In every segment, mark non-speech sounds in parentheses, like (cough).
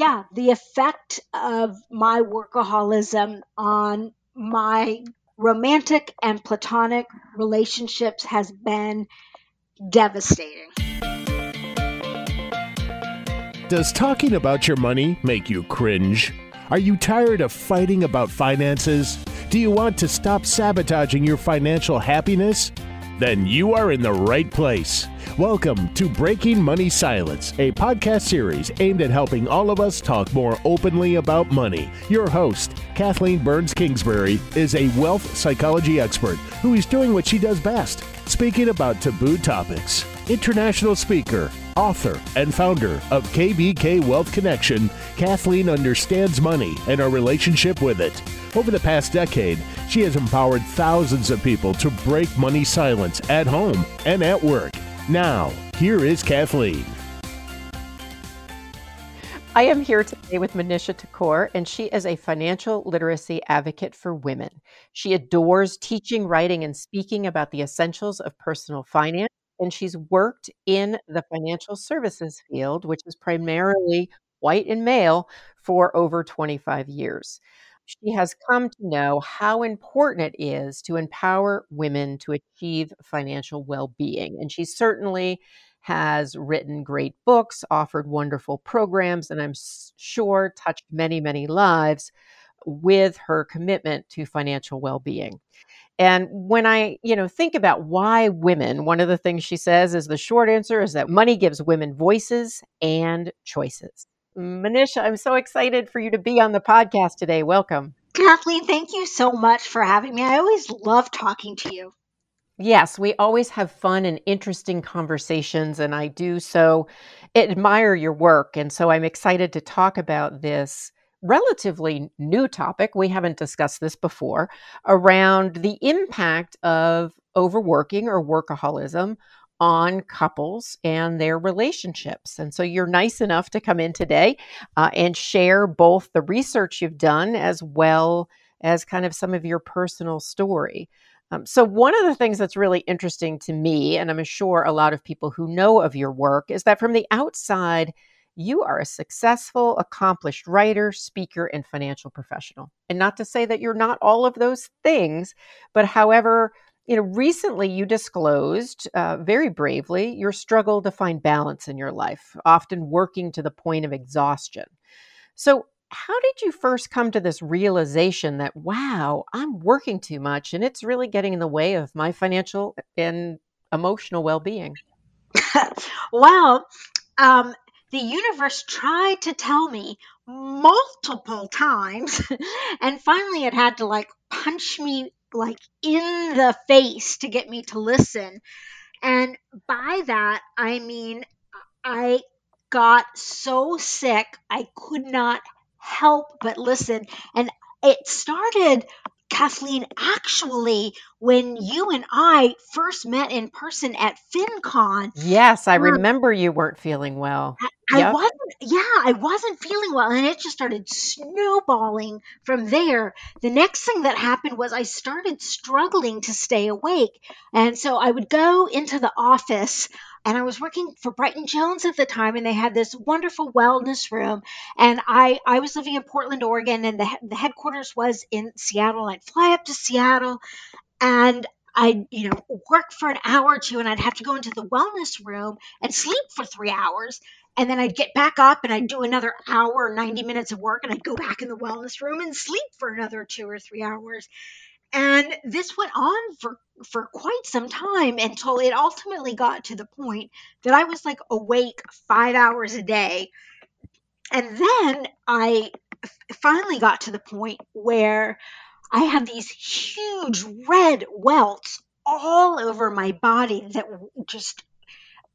yeah, the effect of my workaholism on my romantic and platonic relationships has been devastating. Does talking about your money make you cringe? Are you tired of fighting about finances? Do you want to stop sabotaging your financial happiness? Then you are in the right place. Welcome to Breaking Money Silence, a podcast series aimed at helping all of us talk more openly about money. Your host, Kathleen Burns Kingsbury, is a wealth psychology expert who is doing what she does best speaking about taboo topics. International speaker, author, and founder of KBK Wealth Connection, Kathleen understands money and our relationship with it. Over the past decade, she has empowered thousands of people to break money silence at home and at work. Now, here is Kathleen. I am here today with Manisha Thakor, and she is a financial literacy advocate for women. She adores teaching, writing, and speaking about the essentials of personal finance, and she's worked in the financial services field, which is primarily white and male, for over 25 years. She has come to know how important it is to empower women to achieve financial well being. And she certainly has written great books, offered wonderful programs, and I'm sure touched many, many lives with her commitment to financial well-being. And when I, you know, think about why women, one of the things she says is the short answer is that money gives women voices and choices. Manisha, I'm so excited for you to be on the podcast today. Welcome. Kathleen, thank you so much for having me. I always love talking to you. Yes, we always have fun and interesting conversations, and I do so admire your work. And so I'm excited to talk about this relatively new topic. We haven't discussed this before around the impact of overworking or workaholism on couples and their relationships. And so you're nice enough to come in today uh, and share both the research you've done as well as kind of some of your personal story. Um, so, one of the things that's really interesting to me, and I'm sure a lot of people who know of your work, is that from the outside, you are a successful, accomplished writer, speaker, and financial professional. And not to say that you're not all of those things, but however, you know, recently you disclosed uh, very bravely your struggle to find balance in your life, often working to the point of exhaustion. So, how did you first come to this realization that wow i'm working too much and it's really getting in the way of my financial and emotional well-being (laughs) well um, the universe tried to tell me multiple times (laughs) and finally it had to like punch me like in the face to get me to listen and by that i mean i got so sick i could not help but listen. And it started, Kathleen, actually, when you and I first met in person at FinCon. Yes, I um, remember you weren't feeling well. I, yep. I wasn't, yeah, I wasn't feeling well. And it just started snowballing from there. The next thing that happened was I started struggling to stay awake. And so I would go into the office and I was working for Brighton Jones at the time, and they had this wonderful wellness room. And I, I was living in Portland, Oregon, and the, the headquarters was in Seattle. And I'd fly up to Seattle, and I'd, you know, work for an hour or two, and I'd have to go into the wellness room and sleep for three hours. And then I'd get back up and I'd do another hour, 90 minutes of work, and I'd go back in the wellness room and sleep for another two or three hours. And this went on for for quite some time until it ultimately got to the point that I was like awake 5 hours a day. And then I finally got to the point where I had these huge red welts all over my body that just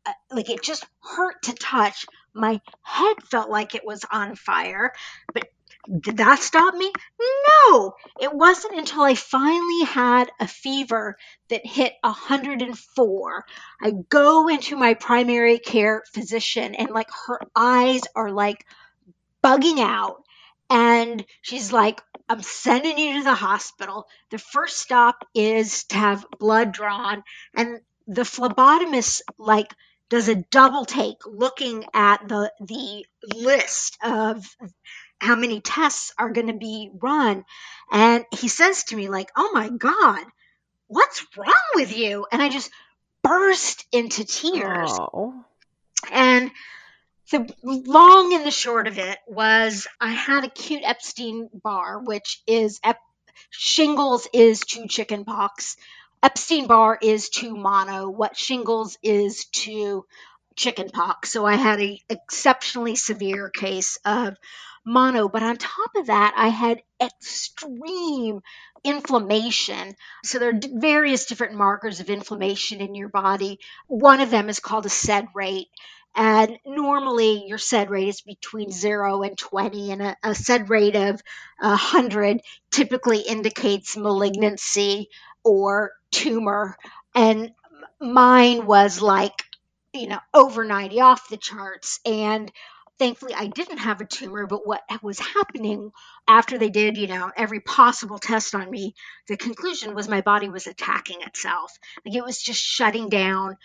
uh, like it just hurt to touch. My head felt like it was on fire, but did that stop me? No, it wasn't until I finally had a fever that hit 104. I go into my primary care physician, and like her eyes are like bugging out. And she's like, I'm sending you to the hospital. The first stop is to have blood drawn. And the phlebotomist, like, does a double take looking at the the list of how many tests are going to be run and he says to me like oh my god what's wrong with you and i just burst into tears Oh. and the long and the short of it was I had a cute Epstein Barr, which is ep- shingles is to chickenpox. Epstein Barr is to mono. What shingles is to chickenpox. So I had an exceptionally severe case of mono. But on top of that, I had extreme inflammation. So there are various different markers of inflammation in your body. One of them is called a SED rate. And normally your SED rate is between 0 and 20, and a, a rate of 100 typically indicates malignancy or tumor. And mine was like, you know, over 90 off the charts. And thankfully, I didn't have a tumor, but what was happening after they did, you know, every possible test on me, the conclusion was my body was attacking itself. Like it was just shutting down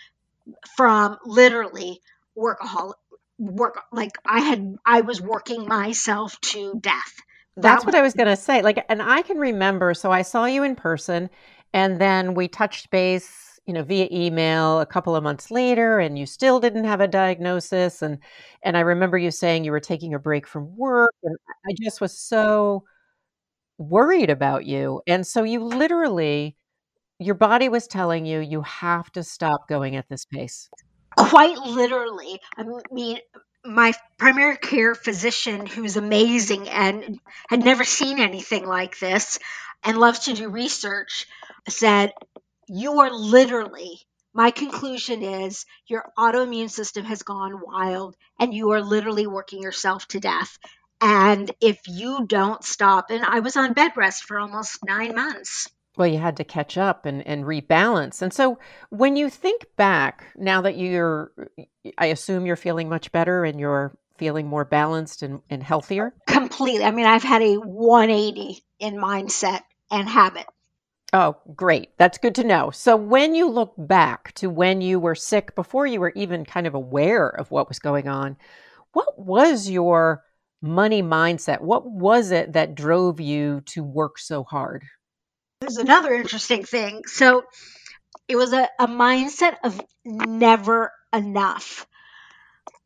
from literally workaholic work like i had i was working myself to death That's what I was going to say. Like, and I can remember, so I saw you in person and then we touched base, you know, via email a couple of months later and you still didn't have a diagnosis. And, and I remember you saying you were taking a break from work. And I just was so worried about you. And so you literally, your body was telling you, you have to stop going at this pace. Quite literally i mean my primary care physician who's amazing and had never seen anything like this and loves to do research said you are literally my conclusion is your autoimmune system has gone wild and you are literally working yourself to death. And if you don't stop and i was on bed rest for almost nine months Well, you had to catch up and, and rebalance. And so when you think back, now that you're, I assume you're feeling much better and you're feeling more balanced and, and healthier. completely i mean i've had a 180 in mindset and habit Oh, great. That's good to know. So when you look back to when you were sick, before you were even kind of aware of what was going on, what was your money mindset? What was it that drove you to work so hard? There's another interesting thing. So it was a, a mindset of never enough.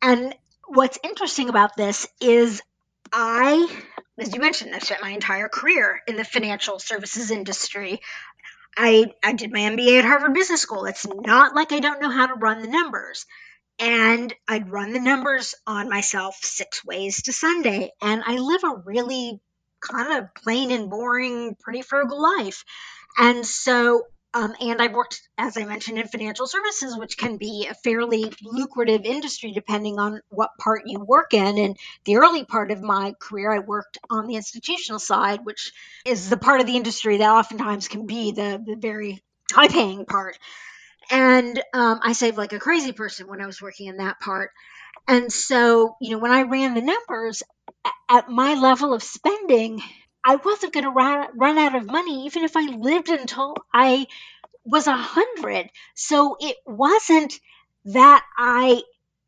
And what's interesting about this is I, as you mentioned, I've spent my entire career in the financial services industry. I, I did my MBA at Harvard Business School. It's not like I don't know how to run the numbers. And I'd run the numbers on myself six ways to Sunday. And I live a really kind of plain and boring, pretty frugal life. And so, um, and I worked, as I mentioned, in financial services, which can be a fairly lucrative industry depending on what part you work in. And the early part of my career, I worked on the institutional side, which is the part of the industry that oftentimes can be the, the very high paying part. And um, I saved like a crazy person when I was working in that part. And so, you know, when I ran the numbers at my level of spending, I wasn't going to run, out of money, even if I lived until I was a hundred. So it wasn't that I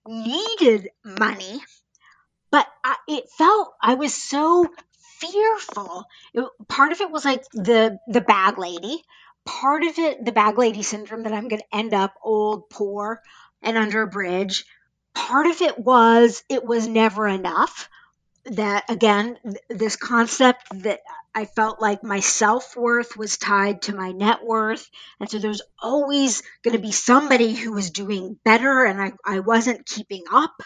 needed money, but I, it felt I was so fearful. It, part of it was like the the bag lady. Part of it, the bag lady syndrome, that I'm going to end up old, poor, and under a bridge. Part of it was it was never enough that again this concept that i felt like my self-worth was tied to my net worth. And so there's always going to be somebody who was doing better and i, I wasn't keeping up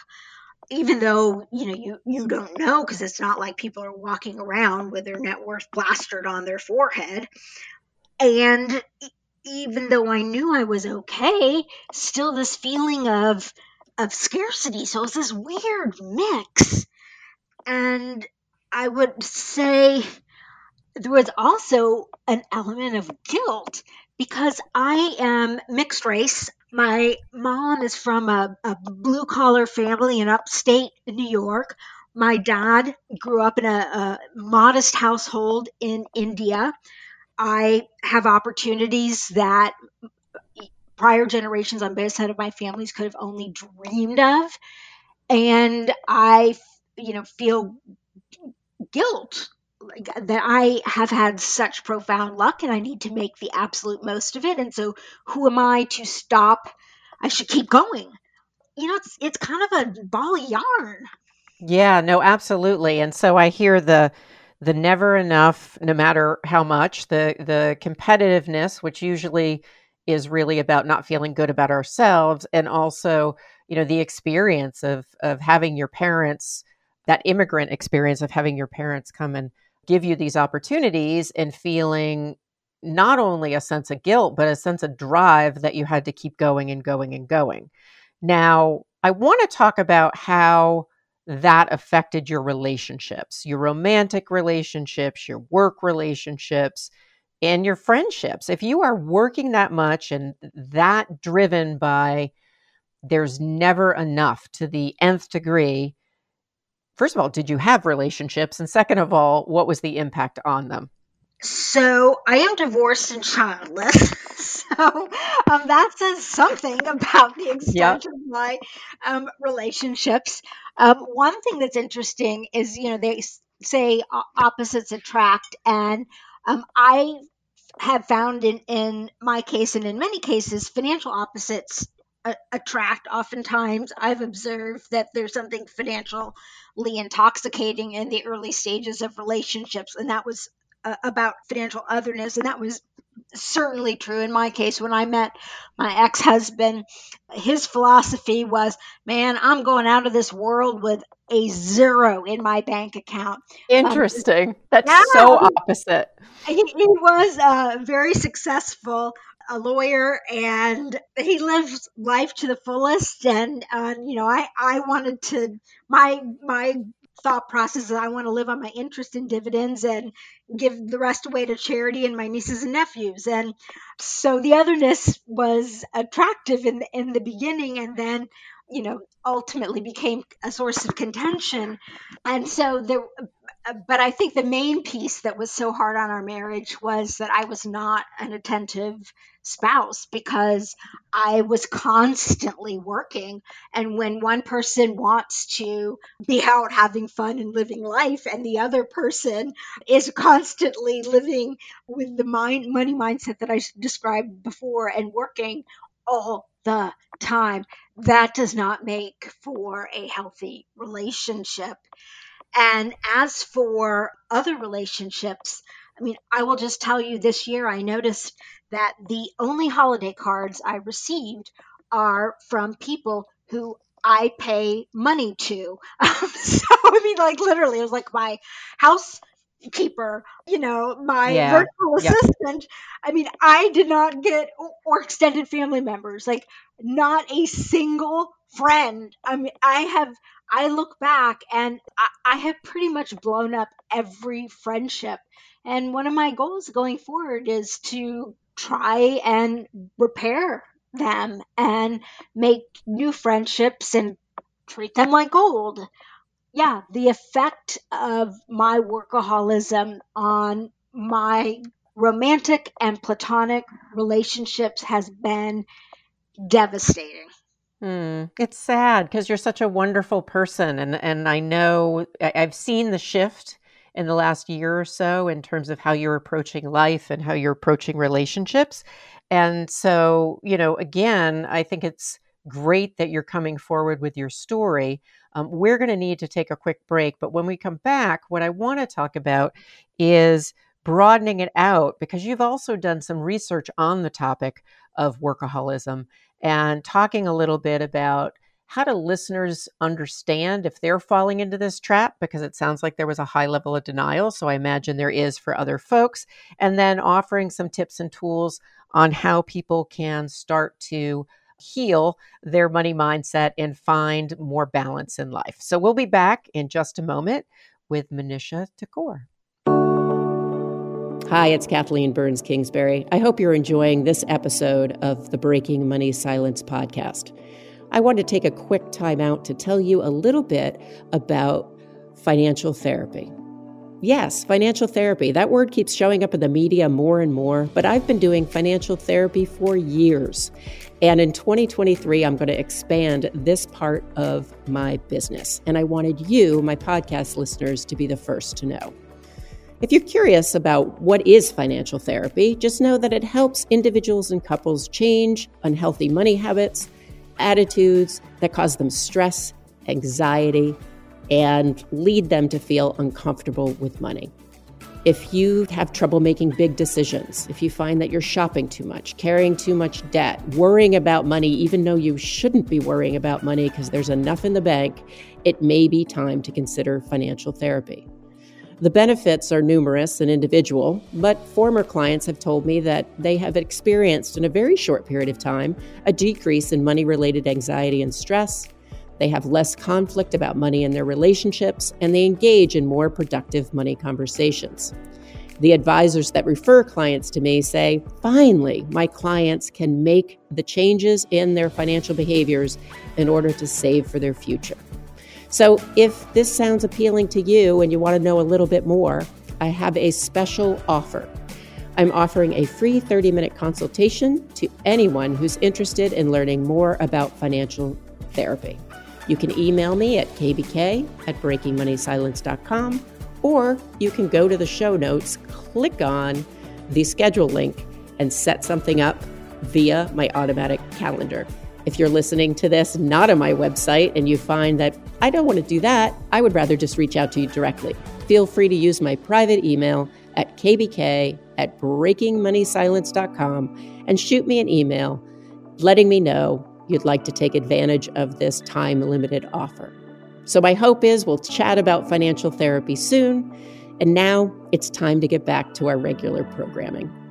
even though you know you, you don't know because it's not like people are walking around with their net worth plastered on their forehead. And even though i knew i was okay still this feeling of of scarcity. So it's this weird mix and I would say there was also an element of guilt because I am mixed race. My mom is from a, a blue collar family in upstate New York. My dad grew up in a, a modest household in India. I have opportunities that prior generations on both sides of my families could have only dreamed of. And I, you know, feel guilt that I have had such profound luck and I need to make the absolute most of it. And so, who am I to stop? I should keep going. You know, it's it's kind of a ball of yarn. Yeah, no, absolutely. And so I hear the the never enough, no matter how much the the competitiveness, which usually is really about not feeling good about ourselves, and also you know the experience of of having your parents that immigrant experience of having your parents come and give you these opportunities and feeling not only a sense of guilt, but a sense of drive that you had to keep going and going and going. Now, I want to talk about how that affected your relationships, your romantic relationships, your work relationships, and your friendships. If you are working that much and that driven by there's never enough to the nth degree, first of all, did you have relationships? And second of all, what was the impact on them? So I am divorced and childless. (laughs) So um, that says something about the extent yep. of my um, relationships. Um, one thing that's interesting is, you know, they say opposites attract, and um, I have found in in my case and in many cases, financial opposites attract. Oftentimes, I've observed that there's something financially intoxicating in the early stages of relationships, and that was uh, about financial otherness, and that was certainly true in my case when I met my ex husband. His philosophy was, man, I'm going out of this world with a zero in my bank account. Um, Interesting. Um, That's yeah, so opposite. He, he was uh, very successful a lawyer and he lives life to the fullest and uh, you know i i wanted to my my thought process is i want to live on my interest and dividends and give the rest away to charity and my nieces and nephews and so the otherness was attractive in the, in the beginning and then you know ultimately became a source of contention and so there Uh, but I think the main piece that was so hard on our marriage was that I was not an attentive spouse because I was constantly working. And when one person wants to be out having fun and living life, and the other person is constantly living with the mind, money mindset that I described before and working all the time, that does not make for a healthy relationship. And as for other relationships, I mean, I will just tell you this year I noticed that the only holiday cards I received are from people who I pay money to. (laughs) Um, so, I mean, like literally, it was like my housekeeper, you know, my yeah. virtual assistant. I mean, I did not get, or extended family members, like not a single friend. I mean, I have I look back and I, I have pretty much blown up every friendship. And one of my goals going forward is to try and repair them and make new friendships and treat them like gold. Yeah, the effect of my workaholism on my romantic and platonic relationships has been devastating. Hmm. It's sad because you're such a wonderful person, and and I know I, I've seen the shift in the last year or so in terms of how you're approaching life and how you're approaching relationships. And so, you know, again, I think it's great that you're coming forward with your story. Um, we're going to need to take a quick break, but when we come back, what I want to talk about is broadening it out because you've also done some research on the topic of workaholism and talking a little bit about how do listeners understand if they're falling into this trap because it sounds like there was a high level of denial so i imagine there is for other folks and then offering some tips and tools on how people can start to heal their money mindset and find more balance in life so we'll be back in just a moment with manisha Thakor. Hi, it's Kathleen Burns Kingsbury. I hope you're enjoying this episode of the Breaking Money Silence podcast. I want to take a quick time out to tell you a little bit about financial therapy. yes, financial therapy. That word keeps showing up in the media more and more, but I've been doing financial therapy for years. And in 2023, I'm going to expand this part of my business. And I wanted you, my podcast listeners, to be the first to know. If you're curious about what is financial therapy, just know that it helps individuals and couples change unhealthy money habits, attitudes that cause them stress, anxiety, and lead them to feel uncomfortable with money. If you have trouble making big decisions, if you find that you're shopping too much, carrying too much debt, worrying about money, even though you shouldn't be worrying about money because there's enough in the bank, it may be time to consider financial therapy. The benefits are numerous and individual, but former clients have told me that they have experienced in a very short period of time a decrease in money related anxiety and stress, they have less conflict about money in their relationships, and they engage in more productive money conversations. The advisors that refer clients to me say, finally, my clients can make the changes in their financial behaviors in order to save for their future. So, if this sounds appealing to you and you want to know a little bit more, I have a special offer. I'm offering a free 30 minute consultation to anyone who's interested in learning more about financial therapy. You can email me at kbk at breakingmoneysilence.com, or you can go to the show notes, click on the schedule link, and set something up via my automatic calendar. If you're listening to this not on my website and you find that I don't want to do that, I would rather just reach out to you directly. Feel free to use my private email at kbk at breakingmoneysilence.com and shoot me an email letting me know you'd like to take advantage of this time limited offer. So, my hope is we'll chat about financial therapy soon. And now it's time to get back to our regular programming.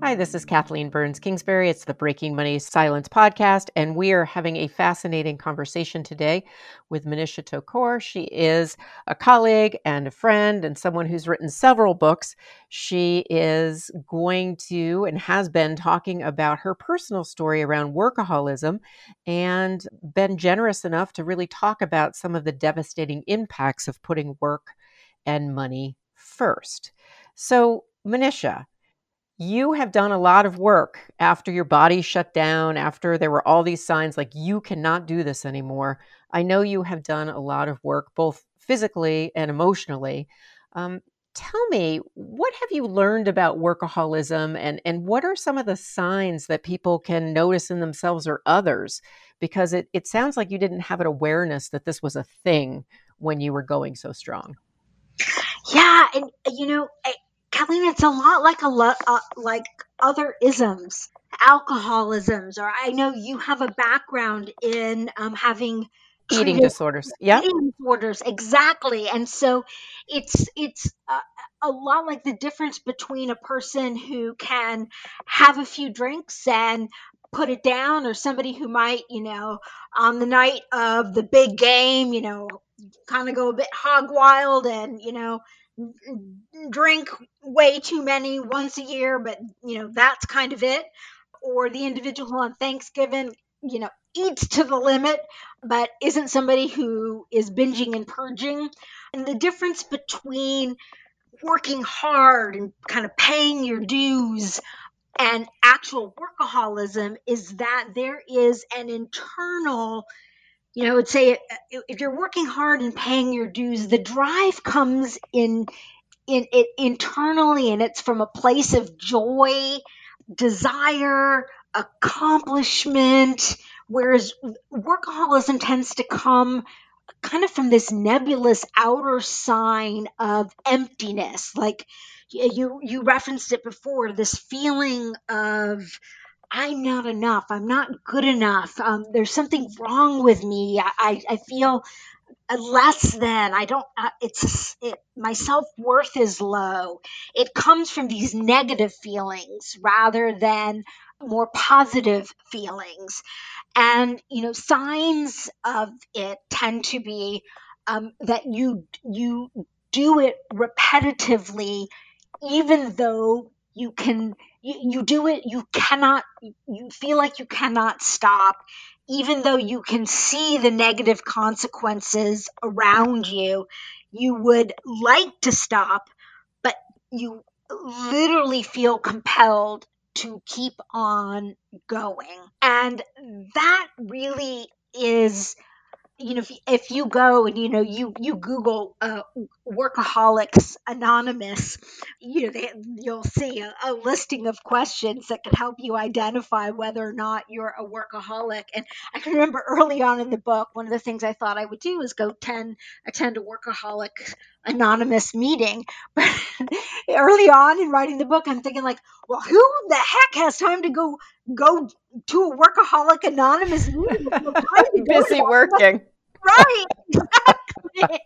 Hi, this is Kathleen Burns Kingsbury. It's the Breaking Money Silence podcast, and we are having a fascinating conversation today with Manisha Thakor. She is a colleague and a friend and someone who's written several books. She is going to and has been talking about her personal story around workaholism and been generous enough to really talk about some of the devastating impacts of putting work and money first. So, Manisha, you have done a lot of work after your body shut down, after there were all these signs like you cannot do this anymore. I know you have done a lot of work, both physically and emotionally. Um, tell me, what have you learned about workaholism and, and what are some of the signs that people can notice in themselves or others? Because it, it sounds like you didn't have an awareness that this was a thing when you were going so strong. Yeah, and you know, I, Kathleen, it's a lot like a lot uh, like other isms, alcoholisms, or I know you have a background in um, having eating disorders. Yeah, eating disorders. Exactly, and so it's it's a, a lot like the difference between a person who can have a few drinks and put it down or somebody who might you know on the night of the big game you know kind of go a bit hog wild and you know drink way too many once a year, but you know, that's kind of it. Or the individual on Thanksgiving, you know, eats to the limit, but isn't somebody who is binging and purging. And the difference between working hard and kind of paying your dues and actual workaholism is that there is an internal you know, I would say if you're working hard and paying your dues, the drive comes in in it internally and it's from a place of joy, desire, accomplishment, whereas workaholism tends to come kind of from this nebulous outer sign of emptiness. Like you you referenced it before this feeling of I'm not enough. I'm not good enough. Um, there's something wrong with me. I, I feel less than. I don't. Uh, it's it, my self worth is low. It comes from these negative feelings rather than more positive feelings, and you know signs of it tend to be um, that you you do it repetitively, even though you can you, you do it you cannot you feel like you cannot stop even though you can see the negative consequences around you you would like to stop, but you literally feel compelled to keep on going. And that really is you know if, if you go and you know you you google uh, workaholics anonymous you know they, you'll see a, a, listing of questions that can help you identify whether or not you're a workaholic. And i can remember early on in the book one of the things i thought i would do is go 10 attend a workaholic anonymous meeting. (laughs) But early on in writing the book i'm thinking like well who the heck has time to go go to a workaholic anonymous meeting? (laughs) Busy working right (laughs)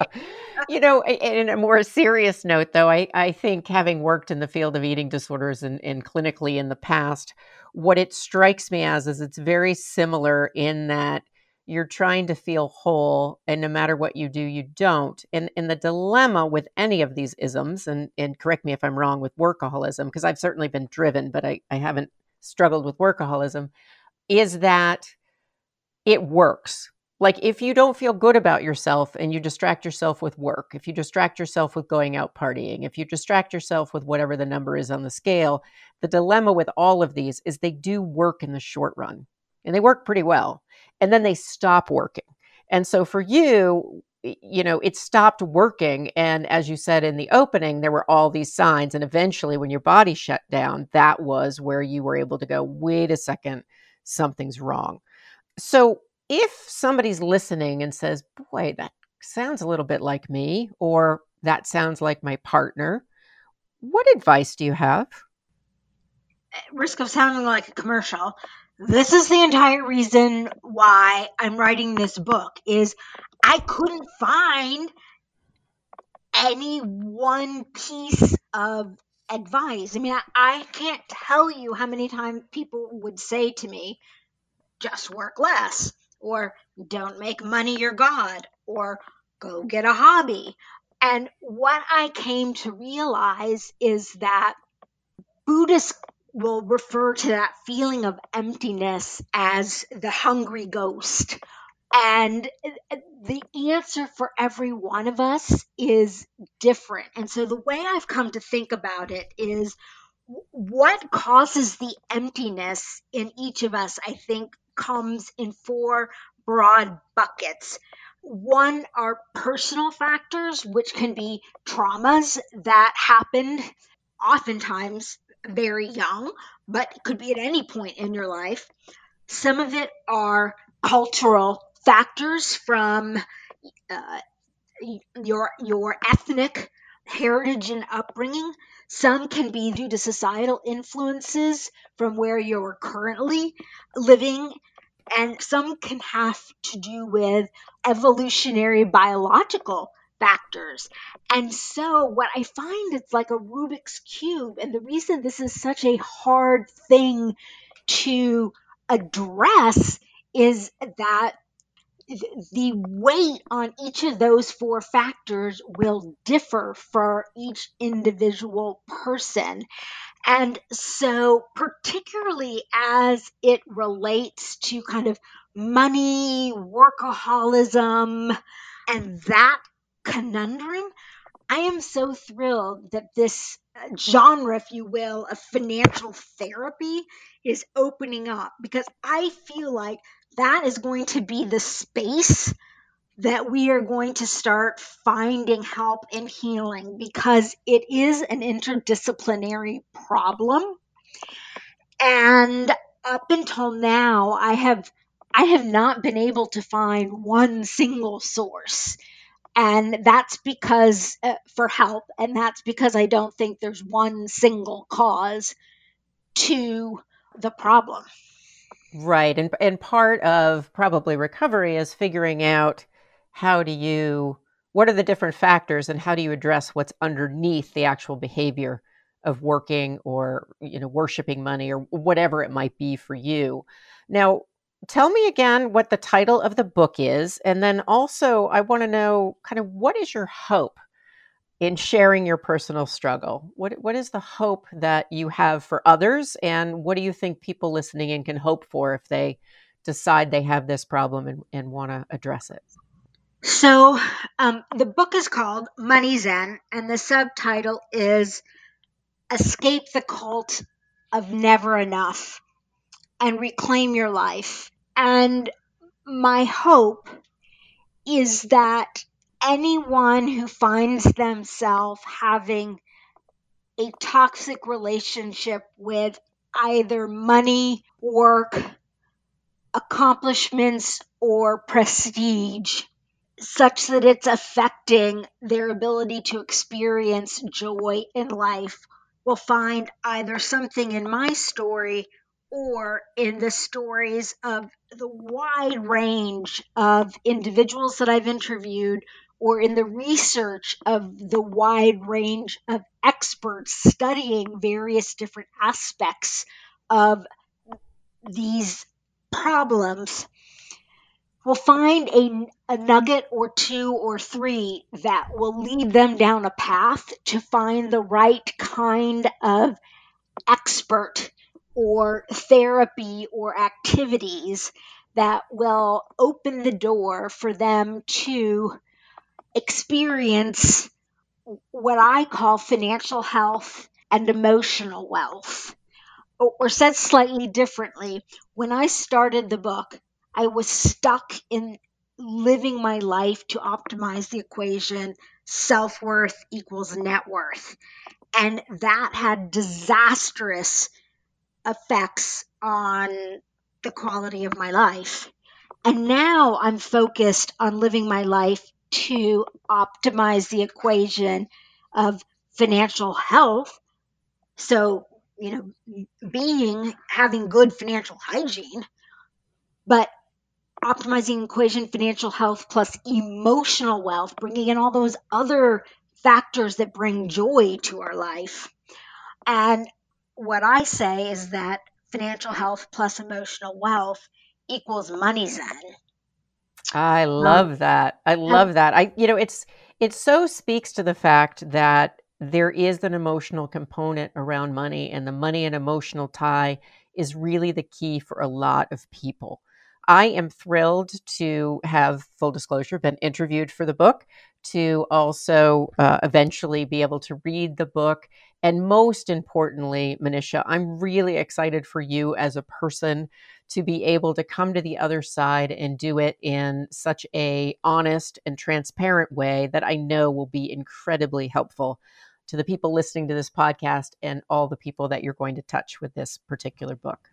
you know in a more serious note though I, I think having worked in the field of eating disorders and, and clinically in the past what it strikes me as is it's very similar in that you're trying to feel whole and no matter what you do you don't. And and the dilemma with any of these isms and and correct me if i'm wrong with workaholism because i've certainly been driven but i i haven't struggled with workaholism is that it works like if you don't feel good about yourself and you distract yourself with work if you distract yourself with going out partying if you distract yourself with whatever the number is on the scale the dilemma with all of these is they do work in the short run and they work pretty well and then they stop working. And so for you, you know, it stopped working. And as you said in the opening, there were all these signs. And eventually, when your body shut down, that was where you were able to go, wait a second, something's wrong. So if somebody's listening and says, boy, that sounds a little bit like me, or that sounds like my partner, what advice do you have? Eh, risk of sounding like a commercial this is the entire reason why I'm writing this book is I couldn't find any one piece of advice. I mean, I, I can't tell you how many times people would say to me, just work less, or don't make money your God, or go get a hobby. And what I came to realize is that Buddhists will refer to that feeling of emptiness as the hungry ghost. And the answer for every one of us is different. And so the way I've come to think about it is what causes the emptiness in each of us, I think, comes in four broad buckets. One are personal factors, which can be traumas that happened oftentimes very young, but could be at any point in your life. Some of it are cultural factors from uh, your your ethnic heritage and upbringing. Some can be due to societal influences from where you're currently living, and some can have to do with evolutionary biological factors. And so what I find it's like a Rubik's cube and the reason this is such a hard thing to address is that the weight on each of those four factors will differ for each individual person. And so, particularly as it relates to kind of money, workaholism, and that conundrum, I am so thrilled that this uh, genre, if you will, of financial therapy is opening up because I feel like that is going to be the space that we are going to start finding help and healing because it is an interdisciplinary problem. And up until now, I have I have not been able to find one single source and that's because uh, for help and that's because i don't think there's one single cause to the problem right and and part of probably recovery is figuring out how do you what are the different factors and how do you address what's underneath the actual behavior of working or you know worshiping money or whatever it might be for you now tell me again what the title of the book is. And then also, I want to know kind of what is your hope in sharing your personal struggle? What, what is the hope that you have for others? And what do you think people listening in can hope for if they decide they have this problem and, and want to address it? So, um, the book is called Money Zen, and the subtitle is Escape the Cult of Never Enough and Reclaim Your Life. And my hope is that anyone who finds themselves having a toxic relationship with either money, work, accomplishments, or prestige, such that it's affecting their ability to experience joy in life, will find either something in my story or in the stories of the wide range of individuals that I've interviewed or in the research of the wide range of experts studying various different aspects of these problems will find a, a nugget or two or three that will lead them down a path to find the right kind of expert or therapy or activities that will open the door for them to experience what I call financial health and emotional wealth. Or, said slightly differently, when I started the book, I was stuck in living my life to optimize the equation self worth equals net worth. And that had disastrous effects on the quality of my life. And now I'm focused on living my life to optimize the equation of financial health. So, you know, being having good financial hygiene, but optimizing equation financial health plus emotional wealth, bringing in all those other factors that bring joy to our life. And what I say is that financial health plus emotional wealth equals money zen. I love um, that. I love that. I you know it's it so speaks to the fact that there is an emotional component around money and the money and emotional tie is really the key for a lot of people. I am thrilled to have full disclosure been interviewed for the book to also uh, eventually be able to read the book and most importantly, Manisha, I'm really excited for you as a person to be able to come to the other side and do it in such a honest and transparent way that I know will be incredibly helpful to the people listening to this podcast and all the people that you're going to touch with this particular book.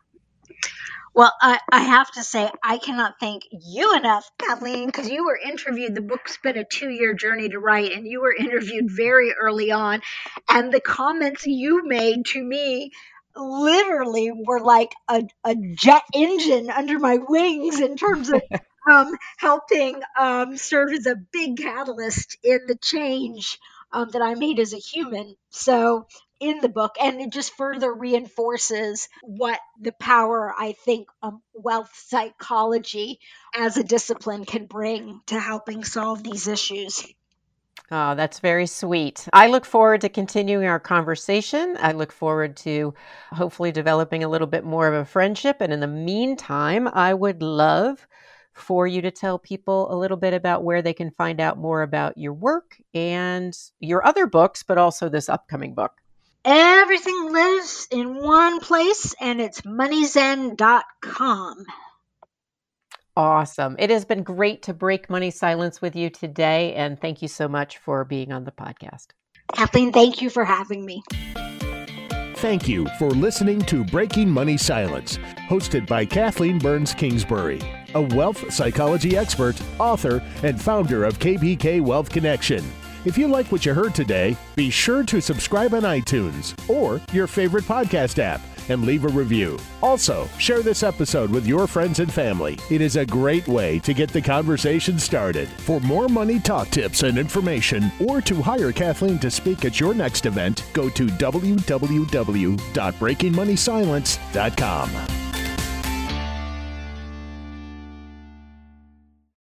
Well, I, I have to say, I cannot thank you enough, Kathleen, because you were interviewed. The book's been a two year journey to write, and you were interviewed very early on. And the comments you made to me literally were like a, a jet engine under my wings in terms of (laughs) um, helping um, serve as a big catalyst in the change um, that I made as a human. So in the book and it just further reinforces what the power i think of wealth psychology as a discipline can bring to helping solve these issues Oh, that's very sweet. I look forward to continuing our conversation. I look forward to hopefully developing a little bit more of a friendship. And in the meantime, I would love for you to tell people a little bit about where they can find out more about your work and your other books, but also this upcoming book. Everything lives in one place, and it's moneyzen.com. Awesome. It has been great to break money silence with you today. And thank you so much for being on the podcast. Kathleen, thank you for having me. Thank you for listening to Breaking Money Silence, hosted by Kathleen Burns Kingsbury, a wealth psychology expert, author, and founder of KBK Wealth Connection. If you like what you heard today, be sure to subscribe on iTunes or your favorite podcast app and leave a review. Also, share this episode with your friends and family. It is a great way to get the conversation started. For more money talk tips and information, or to hire Kathleen to speak at your next event, go to www.breakingmoneysilence.com.